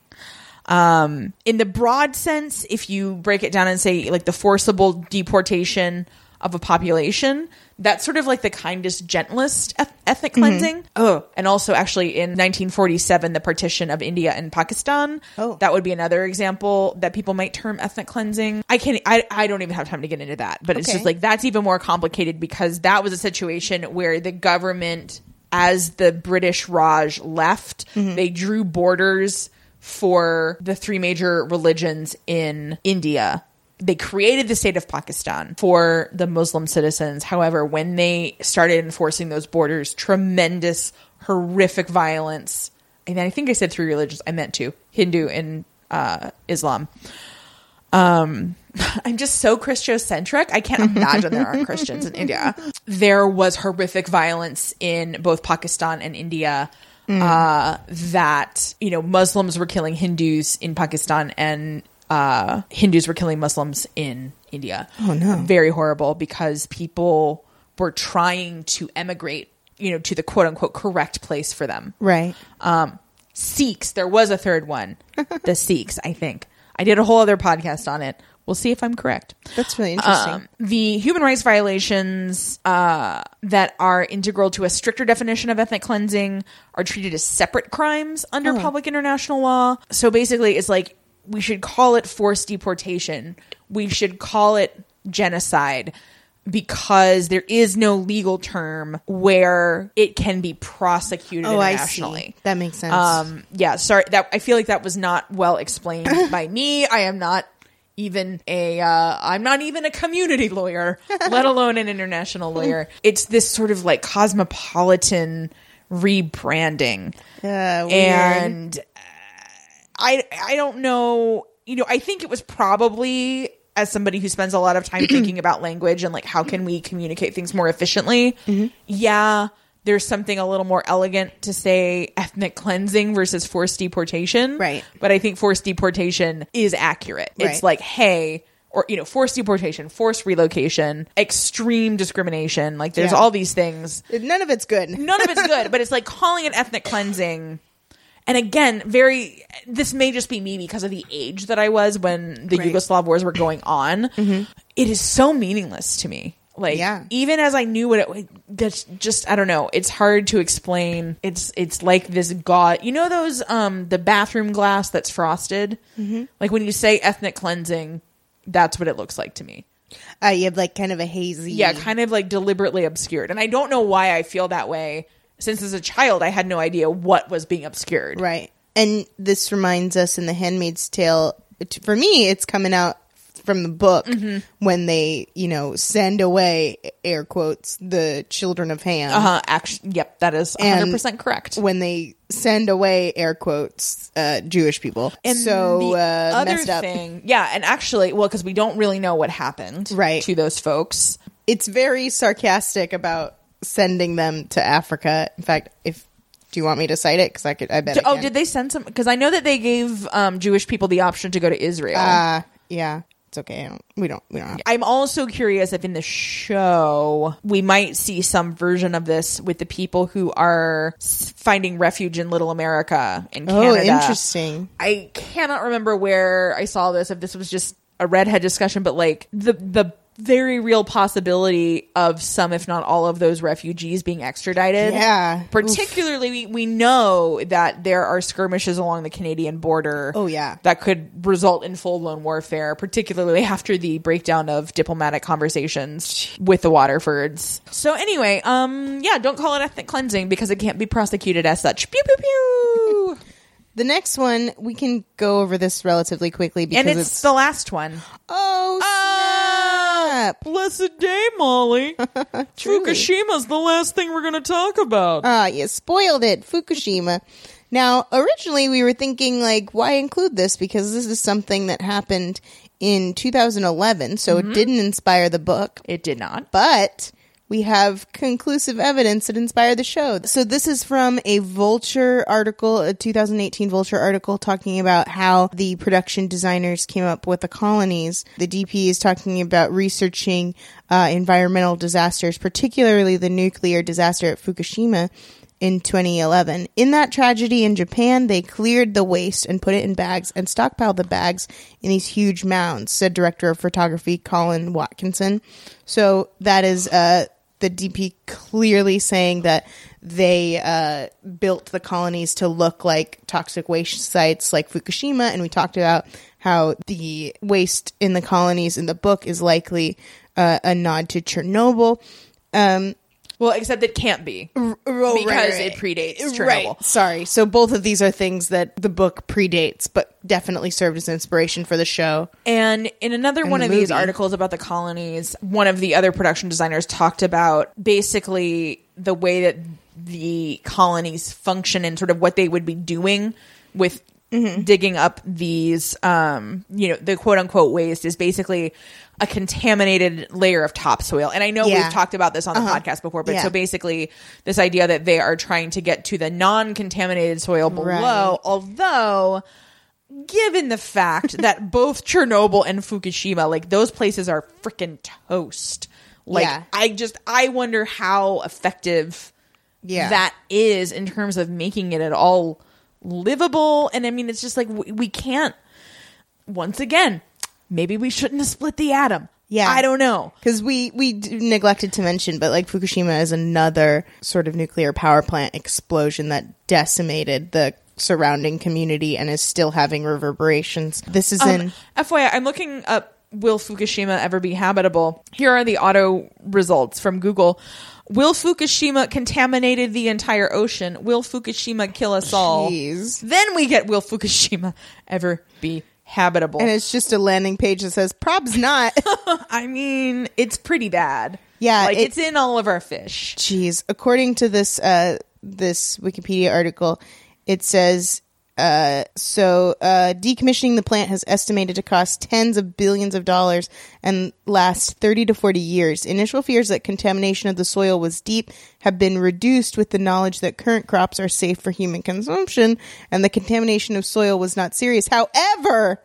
Um, in the broad sense, if you break it down and say like the forcible deportation of a population, that's sort of like the kindest, gentlest ethnic cleansing. Mm-hmm. Oh, and also actually in 1947, the partition of India and Pakistan. Oh. that would be another example that people might term ethnic cleansing. I can't, I, I don't even have time to get into that, but it's just like that's even more complicated because that was a situation where the government, as the British Raj left, mm-hmm. they drew borders for the three major religions in India. They created the state of Pakistan for the Muslim citizens. However, when they started enforcing those borders, tremendous, horrific violence. And I think I said three religions. I meant two Hindu and uh, Islam. Um, (laughs) I'm just so Christocentric. I can't imagine there aren't Christians in India. There was horrific violence in both Pakistan and India. Uh, that you know, Muslims were killing Hindus in Pakistan, and uh, Hindus were killing Muslims in India. Oh, no. Very horrible because people were trying to emigrate, you know, to the quote unquote correct place for them. right. Um, Sikhs. There was a third one. (laughs) the Sikhs, I think. I did a whole other podcast on it. We'll see if I'm correct. That's really interesting. Um, the human rights violations uh, that are integral to a stricter definition of ethnic cleansing are treated as separate crimes under public international law. So basically, it's like we should call it forced deportation. We should call it genocide because there is no legal term where it can be prosecuted oh, I internationally. see. That makes sense. Um, yeah, sorry that I feel like that was not well explained (laughs) by me. I am not even a uh, I'm not even a community lawyer, (laughs) let alone an international lawyer. It's this sort of like cosmopolitan rebranding. Uh, and I I don't know, you know, I think it was probably as somebody who spends a lot of time (clears throat) thinking about language and like how can we communicate things more efficiently. Mm-hmm. Yeah, there's something a little more elegant to say ethnic cleansing versus forced deportation. Right. But I think forced deportation is accurate. It's like, hey, or you know, forced deportation, forced relocation, extreme discrimination. Like there's Yeah. all these things None of it's good. none of it's good, (laughs) but it's like calling it ethnic cleansing. And again, very this may just be me because of the age that I was when the Right. Yugoslav wars were going on. It is so meaningless to me. Like Yeah. even as I knew what it that's just I don't know, it's hard to explain. It's it's like this god. You know those um the bathroom glass that's frosted? Like when you say ethnic cleansing, that's what it looks like to me. Uh, you have like kind of a hazy. Yeah, kind of like deliberately obscured. And I don't know why I feel that way. Since as a child, I had no idea what was being obscured. Right. And this reminds us in The Handmaid's Tale, for me, it's coming out from the book Mm-hmm. when they, you know, send away, air quotes, the children of Ham. Uh huh. Actually, yep, that is 100% correct. When they send away, air quotes, uh, Jewish people. And so uh, other messed up. thing, yeah, and actually, well, because we don't really know what happened Right. to those folks. It's very sarcastic about sending them to Africa. In fact, if do you want me to cite it? Because I could. I bet. I Oh, can. did they send some? Because I know that they gave um, Jewish people the option to go to Israel. Uh, yeah. It's okay. I don't, we don't. We don't have. I'm also curious if in the show we might see some version of this with the people who are finding refuge in Little America in Canada. Oh, interesting. I cannot remember where I saw this. If this was just a redhead discussion, but like the the very real possibility of some, if not all of those refugees being extradited. Yeah. Particularly, we, we know that there are skirmishes along the Canadian border. Oh, yeah. That could result in full blown warfare, particularly after the breakdown of diplomatic conversations with the Waterfords. So, anyway, um, yeah, don't call it ethnic cleansing because it can't be prosecuted as such. Pew, pew, pew. (laughs) The next one we can go over this relatively quickly because and it's, the last one. oh snap. Blessed day, Molly. (laughs) Truly. Fukushima's the last thing we're going to talk about. Ah, you spoiled it, Fukushima. Now, originally we were thinking like, why include this? Because this is something that happened in 2011, so it didn't inspire the book. it did not. but we have conclusive evidence that inspired the show. So this is from a Vulture article, a 2018 Vulture article talking about how the production designers came up with the colonies. The DP is talking about researching uh, environmental disasters, particularly the nuclear disaster at Fukushima in 2011. In that tragedy in Japan, they cleared the waste and put it in bags and stockpiled the bags in these huge mounds, said director of photography Colin Watkinson. So that is uh, the DP clearly saying that they uh, built the colonies to look like toxic waste sites like Fukushima, and we talked about how the waste in the colonies in the book is likely uh, a nod to Chernobyl. Um, Well, except it can't be Oh, because right, right, it predates. Chernobyl. Right. Sorry. So both of these are things that the book predates, but definitely served as inspiration for the show. And in another one the of these articles about the colonies, one of the other production designers talked about basically the way that the colonies function and sort of what they would be doing with Mm-hmm. digging up these um you know the quote unquote waste is basically a contaminated layer of topsoil and i know Yeah. we've talked about this on the podcast before but Yeah. so basically this idea that they are trying to get to the non-contaminated soil below Right. although given the fact (laughs) that both Chernobyl and Fukushima, like those places are freaking toast. Like Yeah. I just I wonder how effective Yeah. that is in terms of making it at all livable. And I mean, it's just like we, we can't. Once again, maybe we shouldn't have split the atom. Yeah. I don't know. Because we we neglected to mention, but like Fukushima is another sort of nuclear power plant explosion that decimated the surrounding community and is still having reverberations. This is in Um, FYI, I'm looking up will Fukushima ever be habitable? Here are the auto results from Google. Will Fukushima contaminated the entire ocean? Will Fukushima kill us all? Jeez. Then we get will Fukushima ever be habitable? and it's just a landing page that says probs not. (laughs) I mean, it's pretty bad. Yeah, like it- it's in all of our fish. Jeez. According to this uh this Wikipedia article, it says uh so uh decommissioning the plant has estimated to cost tens of billions of dollars and last 30 to 40 years. Initial fears that contamination of the soil was deep have been reduced with the knowledge that current crops are safe for human consumption and the contamination of soil was not serious. However,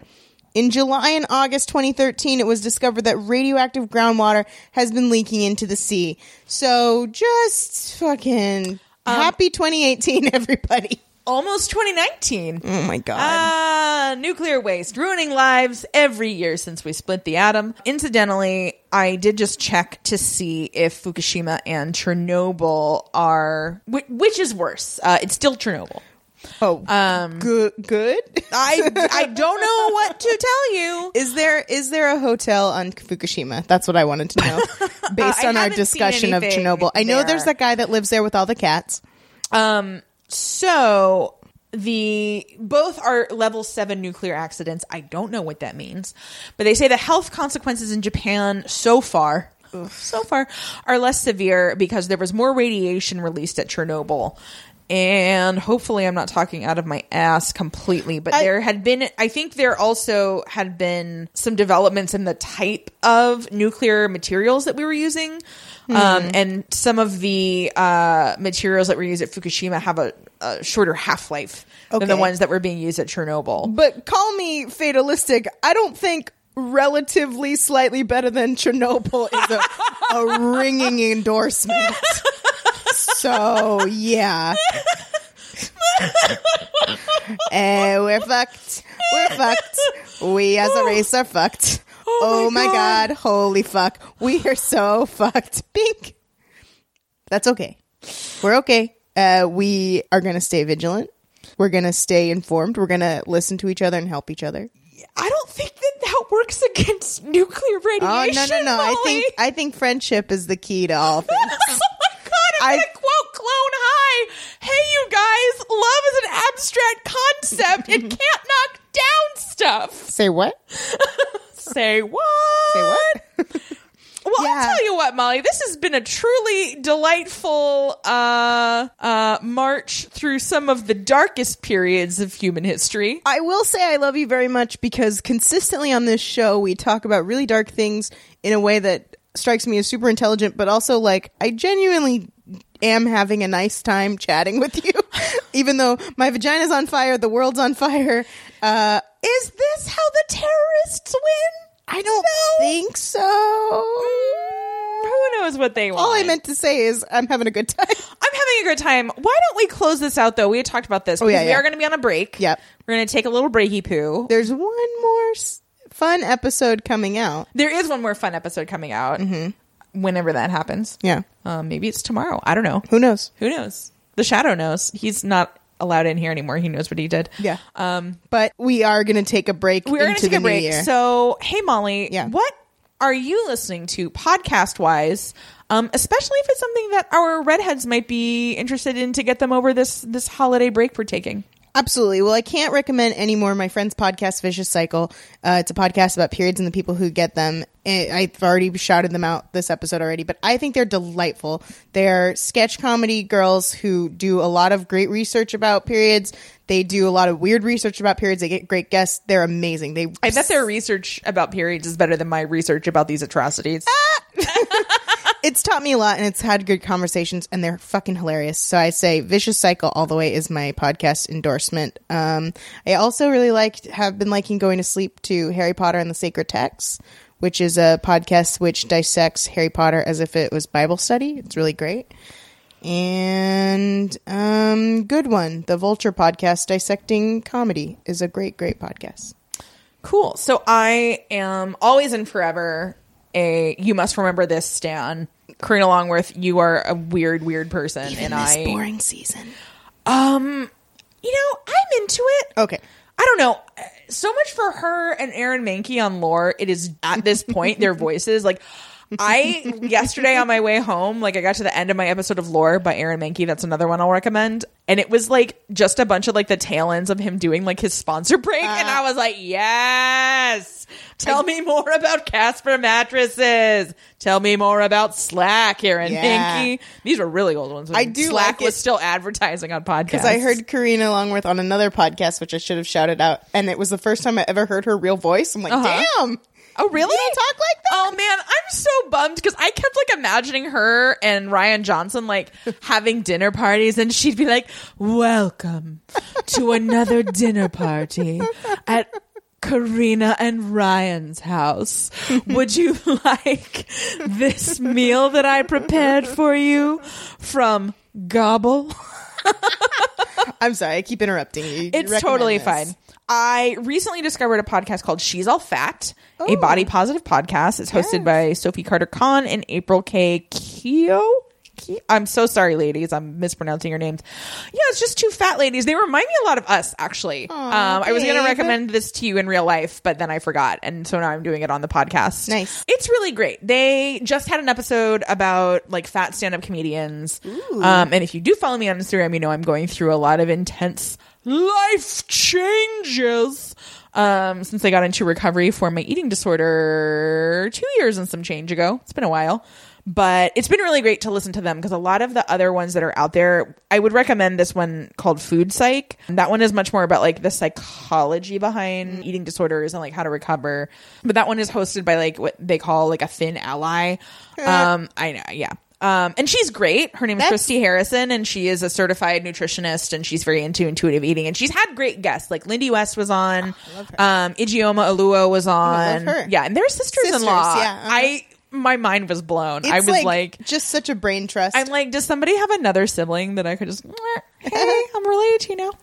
in July and August 2013, it was discovered that radioactive groundwater has been leaking into the sea. So just fucking happy 2018, (laughs) everybody. Almost 2019. Oh my god. Ah, nuclear waste ruining lives every year since we split the atom. Incidentally, I did just check to see if Fukushima and Chernobyl are whi- which is worse. Uh, it's still Chernobyl. oh, Um, good. Good. (laughs) I I don't know what to tell you. Is there is there a hotel on Fukushima? That's what I wanted to know, (laughs) based I on our discussion of Chernobyl. I know there. there's that guy that lives there with all the cats. Um, so the both are level seven nuclear accidents. I don't know what that means, but they say the health consequences in Japan so far, so far, are less severe because there was more radiation released at Chernobyl. And hopefully, I'm not talking out of my ass completely, but I- there had been, I think there also had been some developments in the type of nuclear materials that we were using. Um, and some of the uh, materials that were used at Fukushima have a, a shorter half life than the ones that were being used at Chernobyl. But call me fatalistic. I don't think relatively slightly better than Chernobyl is a, a (laughs) ringing endorsement. (laughs) So yeah. (laughs) Eh, we're fucked. We're fucked. We as a race are fucked. Oh, my God. god. Holy fuck. We are so fucked. Pink. That's okay. We're okay. Uh, we are going to stay vigilant. We're going to stay informed. We're going to listen to each other and help each other. I don't think that that works against nuclear radiation. Oh no no no! I think I think friendship is the key to all (laughs) things. oh my god! I'm I- quote Clone High. Hey, you guys, love is an abstract concept. It (laughs) can't knock down stuff. Say what? (laughs) Say what? Say what? (laughs) Well, Yeah. I'll tell you what, Molly. This has been a truly delightful uh, uh, march through some of the darkest periods of human history. I will say I love you very much because consistently on this show we talk about really dark things in a way that strikes me as super intelligent, but also like I genuinely am having a nice time chatting with you, (laughs) even though my vagina's on fire, the world's on fire. Uh, Is this how the terrorists win? I don't think so. Who knows what they want? All I meant to say is I'm having a good time. (laughs) I'm having a good time. Why don't we close this out though? We had talked about this. Oh, yeah, because we yeah. are going to be on a break. Yep. We're going to take a little breaky poo. There's one more s- fun episode coming out. There is one more fun episode coming out. Mm-hmm. Whenever that happens. Yeah. Um, maybe it's tomorrow. I don't know. Who knows? Who knows? The Shadow knows. He's not allowed in here anymore. He knows what he did. Yeah. Um, But we are going to take a break we're going to take a break. year. So, hey, Molly, Yeah. what are you listening to podcast wise? Um, especially if it's something that our redheads might be interested in to get them over this this holiday break we're taking. Absolutely. Well, I can't recommend any more my friend's podcast, Vicious Cycle. Uh, it's a podcast about periods and the people who get them. I've already shouted them out this episode already, but I think they're delightful. They're sketch comedy girls who do a lot of great research about periods. They do a lot of weird research about periods. They get great guests. They're amazing. They I bet their research about periods is better than my research about these atrocities. (laughs) it's taught me a lot and it's had good conversations and they're fucking hilarious. So I say Vicious Cycle all the way is my podcast endorsement. Um, I also really liked, have been liking going to sleep to Harry Potter and the Sacred Texts, which is a podcast which dissects Harry Potter as if it was Bible study. It's really great. And um, good one, the Vulture podcast dissecting comedy is a great, great podcast. Cool. So I am always and forever a you must remember this Stan. Karina Longworth, you are a weird, weird person, and I boring season. um you know, I'm into it. Okay. I don't know. So much for her and Aaron Mahnke on lore. It is at this point their (laughs) voices like I yesterday on my way home, like I got to the end of my episode of Lore by Aaron Mahnke. That's another one I'll recommend. And it was like just a bunch of like the tail ends of him doing like his sponsor break, and I was like, yes. Tell me more about Casper mattresses. Tell me more about Slack, Aaron Yeah. Mahnke. These were really old ones. I do Slack like was it- still advertising on podcasts. Because I heard Karina Longworth on another podcast, which I should have shouted out, and it was the first time I ever heard her real voice. I'm like, Uh-huh. damn. Oh, really? You don't talk like that? Oh man, I'm so bummed because I kept like imagining her and Rian Johnson like (laughs) having dinner parties, and she'd be like, "Welcome to another dinner party at." Karina and Rian's house. Would you (laughs) like this meal that I prepared for you from Gobble? (laughs) I'm sorry, I keep interrupting you. It's totally this. fine. I recently discovered a podcast called She's All Fat, a Oh. body positive podcast. It's hosted by Sophie Carter Kahn and April K. Quioh. I'm so sorry, ladies. I'm mispronouncing your names. Yeah, it's just two fat ladies. They remind me a lot of us, actually. um, I was going to recommend this to you in real life, but then I forgot, and so now I'm doing it on the podcast. Nice. It's really great. They just had an episode about like fat stand-up comedians. Um, and if you do follow me on Instagram, you know I'm going through a lot of intense life changes. Um, since I got into recovery for my eating disorder two years and some change ago. It's been a while. But it's been really great to listen to them because a lot of the other ones that are out there, I would recommend this one called Food Psych. That one is much more about like the psychology behind eating disorders and like how to recover. But that one is hosted by like what they call like a thin ally. Um, I know, yeah. Um, and she's great. Her name is That's- Christy Harrison, and she is a certified nutritionist, and she's very into intuitive eating. And she's had great guests, like Lindy West was on, um, Ijeoma Oluo was I on, love her. yeah, and they're sisters-in-law. Sisters, yeah, uh-huh. I my mind was blown. It's I was like, just such a brain trust. I'm like, does somebody have another sibling that I could just, hey, I'm related to you now? (laughs)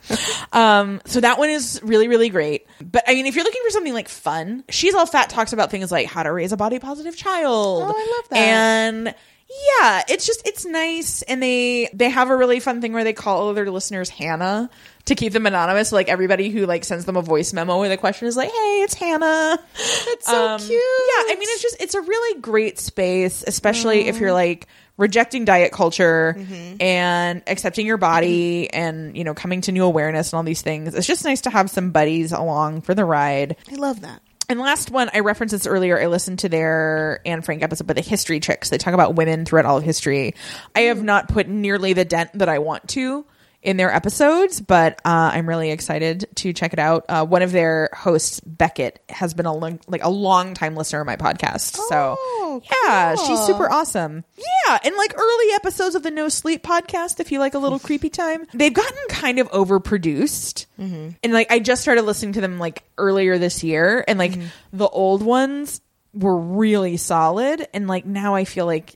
Um, so that one is really, really great. But I mean, if you're looking for something like fun, She's All Fat talks about things like how to raise a body positive child. Oh, I love that. And yeah, it's just, it's nice. And they, they have a really fun thing where they call all their listeners Hannah to keep them anonymous. So like everybody who like sends them a voice memo with a question is like, hey, it's Hannah. That's so um, cute. Yeah, I mean, it's just it's a really great space, especially if you're mm-hmm. like rejecting diet culture mm-hmm. and accepting your body and you know coming to new awareness and all these things. It's just nice to have some buddies along for the ride. I love that. And last one, I referenced this earlier. I listened to their Anne Frank episode, but the History Chicks. They talk about women throughout all of history. I have mm. not put nearly the dent that I want to in their episodes, but uh, I'm really excited to check it out. Uh, one of their hosts, Beckett, has been a long, like a long time listener of my podcast. Oh, so yeah, cool. she's super awesome. Yeah, and like early episodes of the No Sleep podcast, if you like a little creepy time, they've gotten kind of overproduced. And like I just started listening to them like earlier this year, and like the old ones were really solid, and like now I feel like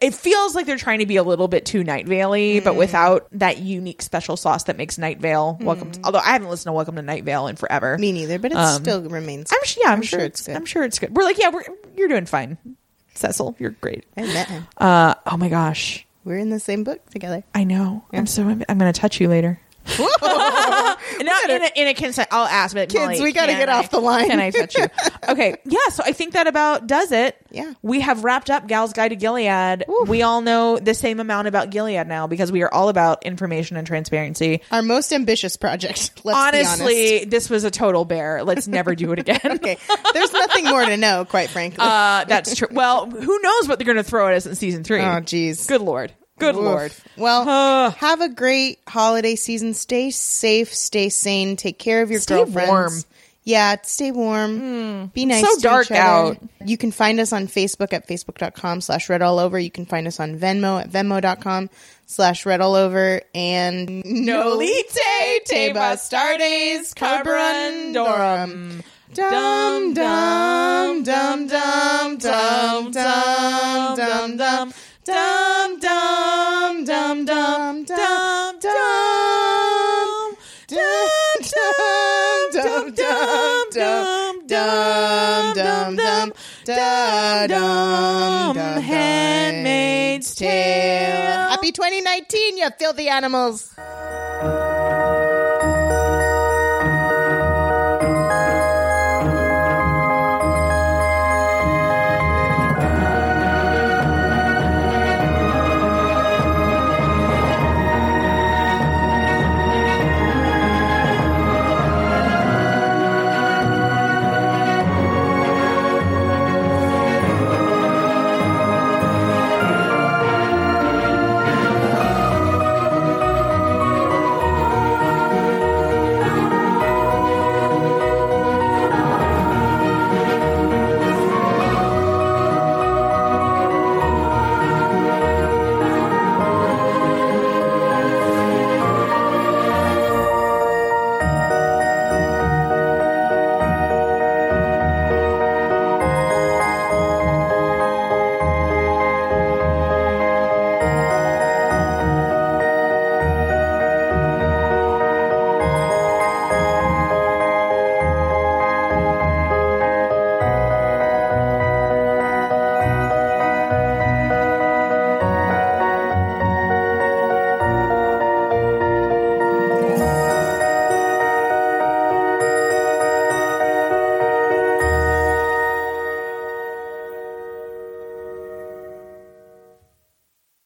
it feels like they're trying to be a little bit too Night Vale, but without that unique special sauce that makes Night Vale. Welcome. To, although I haven't listened to Welcome to Night Vale in forever. Me neither, but it Um, still remains. I'm sure. Yeah, I'm, I'm sure, sure it's good. I'm sure it's good. We're like, yeah, we're you're doing fine, Cecil. You're great. I met him. Uh, oh my gosh, We're in the same book together. I know. I'm so. I'm, I'm going to touch you later. (laughs) Not in a, in a consent. I'll ask, but Kids, Molly, we gotta can get I- off the line. Can I touch you? (laughs) Okay, yeah. So I think that about does it. Yeah. we have wrapped up Gal's Guide to Gilead. We all know the same amount about Gilead now because we are all about information and transparency. Our most ambitious project. (laughs) Let's be honest. Honestly, this was a total bear. Let's never do it again. Okay, there's nothing more to know, quite frankly. Uh, that's true. Well, who knows what they're going to throw at us in season three? oh, jeez. Good lord. Good Oof. lord. Well, Uh. have a great holiday season. Stay safe, stay sane, take care of your girlfriends. Stay girlfriends. warm. Hmm. Yeah, stay warm. Be nice. so to dark each other. out. You can find us on Facebook at facebook.com slash red all over. You can find us on Venmo at venmo.com slash red all over. And Nolite te bastardes carborundorum. Dum dum dum dum dum dum dum dum dum dum dum dum dum dum dum dum dum dum dum dum dum dum dum. Handmaid's Tale. Happy 2019, you filthy animals.